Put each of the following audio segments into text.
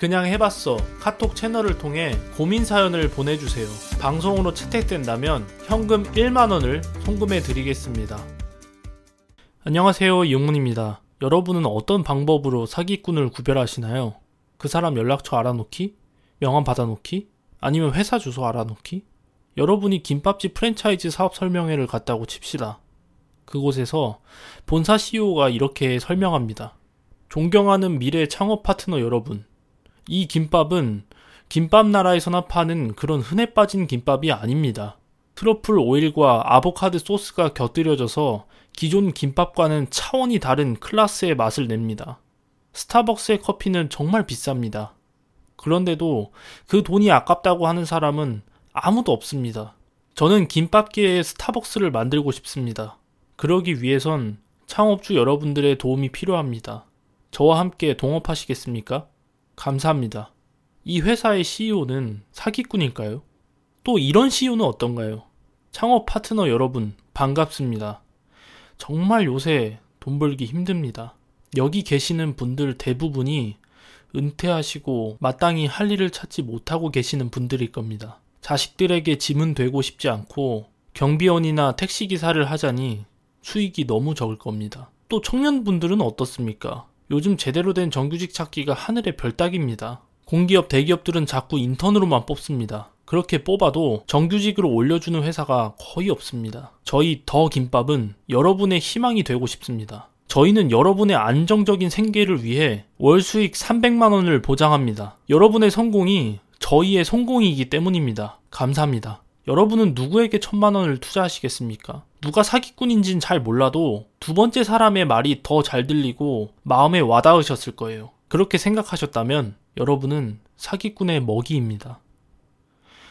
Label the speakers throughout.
Speaker 1: 그냥 해봤어. 카톡 채널을 통해 고민 사연을 보내주세요. 방송으로 채택된다면 현금 1만원을 송금해 드리겠습니다. 안녕하세요. 이용문입니다. 여러분은 어떤 방법으로 사기꾼을 구별하시나요? 그 사람 연락처 알아놓기? 명함 받아놓기? 아니면 회사 주소 알아놓기? 여러분이 김밥집 프랜차이즈 사업 설명회를 갔다고 칩시다. 그곳에서 본사 CEO가 이렇게 설명합니다. 존경하는 미래 창업 파트너 여러분. 이 김밥은 김밥 나라에서나 파는 그런 흔해 빠진 김밥이 아닙니다. 트러플 오일과 아보카도 소스가 곁들여져서 기존 김밥과는 차원이 다른 클라스의 맛을 냅니다. 스타벅스의 커피는 정말 비쌉니다. 그런데도 그 돈이 아깝다고 하는 사람은 아무도 없습니다. 저는 김밥계의 스타벅스를 만들고 싶습니다. 그러기 위해선 창업주 여러분들의 도움이 필요합니다. 저와 함께 동업하시겠습니까? 감사합니다. 이 회사의 CEO는 사기꾼일까요? 또 이런 CEO는 어떤가요? 창업 파트너 여러분, 반갑습니다. 정말 요새 돈 벌기 힘듭니다. 여기 계시는 분들 대부분이 은퇴하시고 마땅히 할 일을 찾지 못하고 계시는 분들일 겁니다. 자식들에게 짐은 되고 싶지 않고 경비원이나 택시기사를 하자니 수익이 너무 적을 겁니다. 또 청년분들은 어떻습니까? 요즘 제대로 된 정규직 찾기가 하늘의 별 따기입니다. 공기업, 대기업들은 자꾸 인턴으로만 뽑습니다. 그렇게 뽑아도 정규직으로 올려주는 회사가 거의 없습니다. 저희 더 김밥은 여러분의 희망이 되고 싶습니다. 저희는 여러분의 안정적인 생계를 위해 월 수익 300만 원을 보장합니다. 여러분의 성공이 저희의 성공이기 때문입니다. 감사합니다. 여러분은 누구에게 천만 원을 투자하시겠습니까? 누가 사기꾼인진 잘 몰라도 두 번째 사람의 말이 더 잘 들리고 마음에 와닿으셨을 거예요. 그렇게 생각하셨다면 여러분은 사기꾼의 먹이입니다.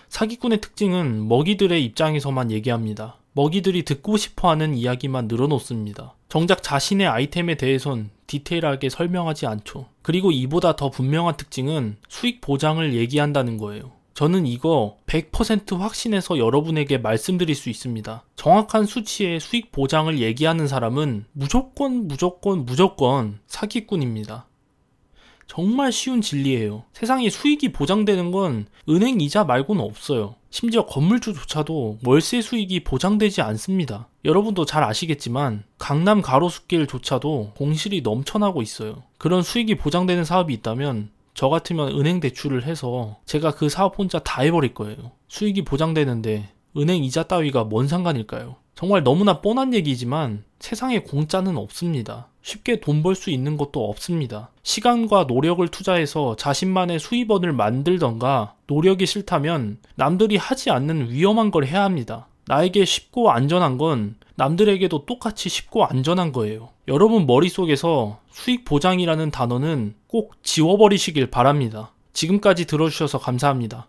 Speaker 1: 사기꾼의 특징은 먹이들의 입장에서만 얘기합니다. 먹이들이 듣고 싶어 하는 이야기만 늘어놓습니다. 정작 자신의 아이템에 대해선 디테일하게 설명하지 않죠. 그리고 이보다 더 분명한 특징은 수익 보장을 얘기한다는 거예요. 저는 이거 100% 확신해서 여러분에게 말씀드릴 수 있습니다. 정확한 수치의 수익 보장을 얘기하는 사람은 무조건, 무조건, 무조건 사기꾼입니다. 정말 쉬운 진리예요. 세상에 수익이 보장되는 건 은행 이자 말고는 없어요. 심지어 건물주조차도 월세 수익이 보장되지 않습니다. 여러분도 잘 아시겠지만 강남 가로수길조차도 공실이 넘쳐나고 있어요. 그런 수익이 보장되는 사업이 있다면 저 같으면 은행 대출을 해서 제가 그 사업 혼자 다 해버릴 거예요. 수익이 보장되는데 은행 이자 따위가 뭔 상관일까요? 정말 너무나 뻔한 얘기지만 세상에 공짜는 없습니다. 쉽게 돈 벌 수 있는 것도 없습니다. 시간과 노력을 투자해서 자신만의 수입원을 만들던가 노력이 싫다면 남들이 하지 않는 위험한 걸 해야 합니다. 나에게 쉽고 안전한 건 남들에게도 똑같이 쉽고 안전한 거예요. 여러분 머릿속에서 수익 보장이라는 단어는 꼭 지워버리시길 바랍니다. 지금까지 들어주셔서 감사합니다.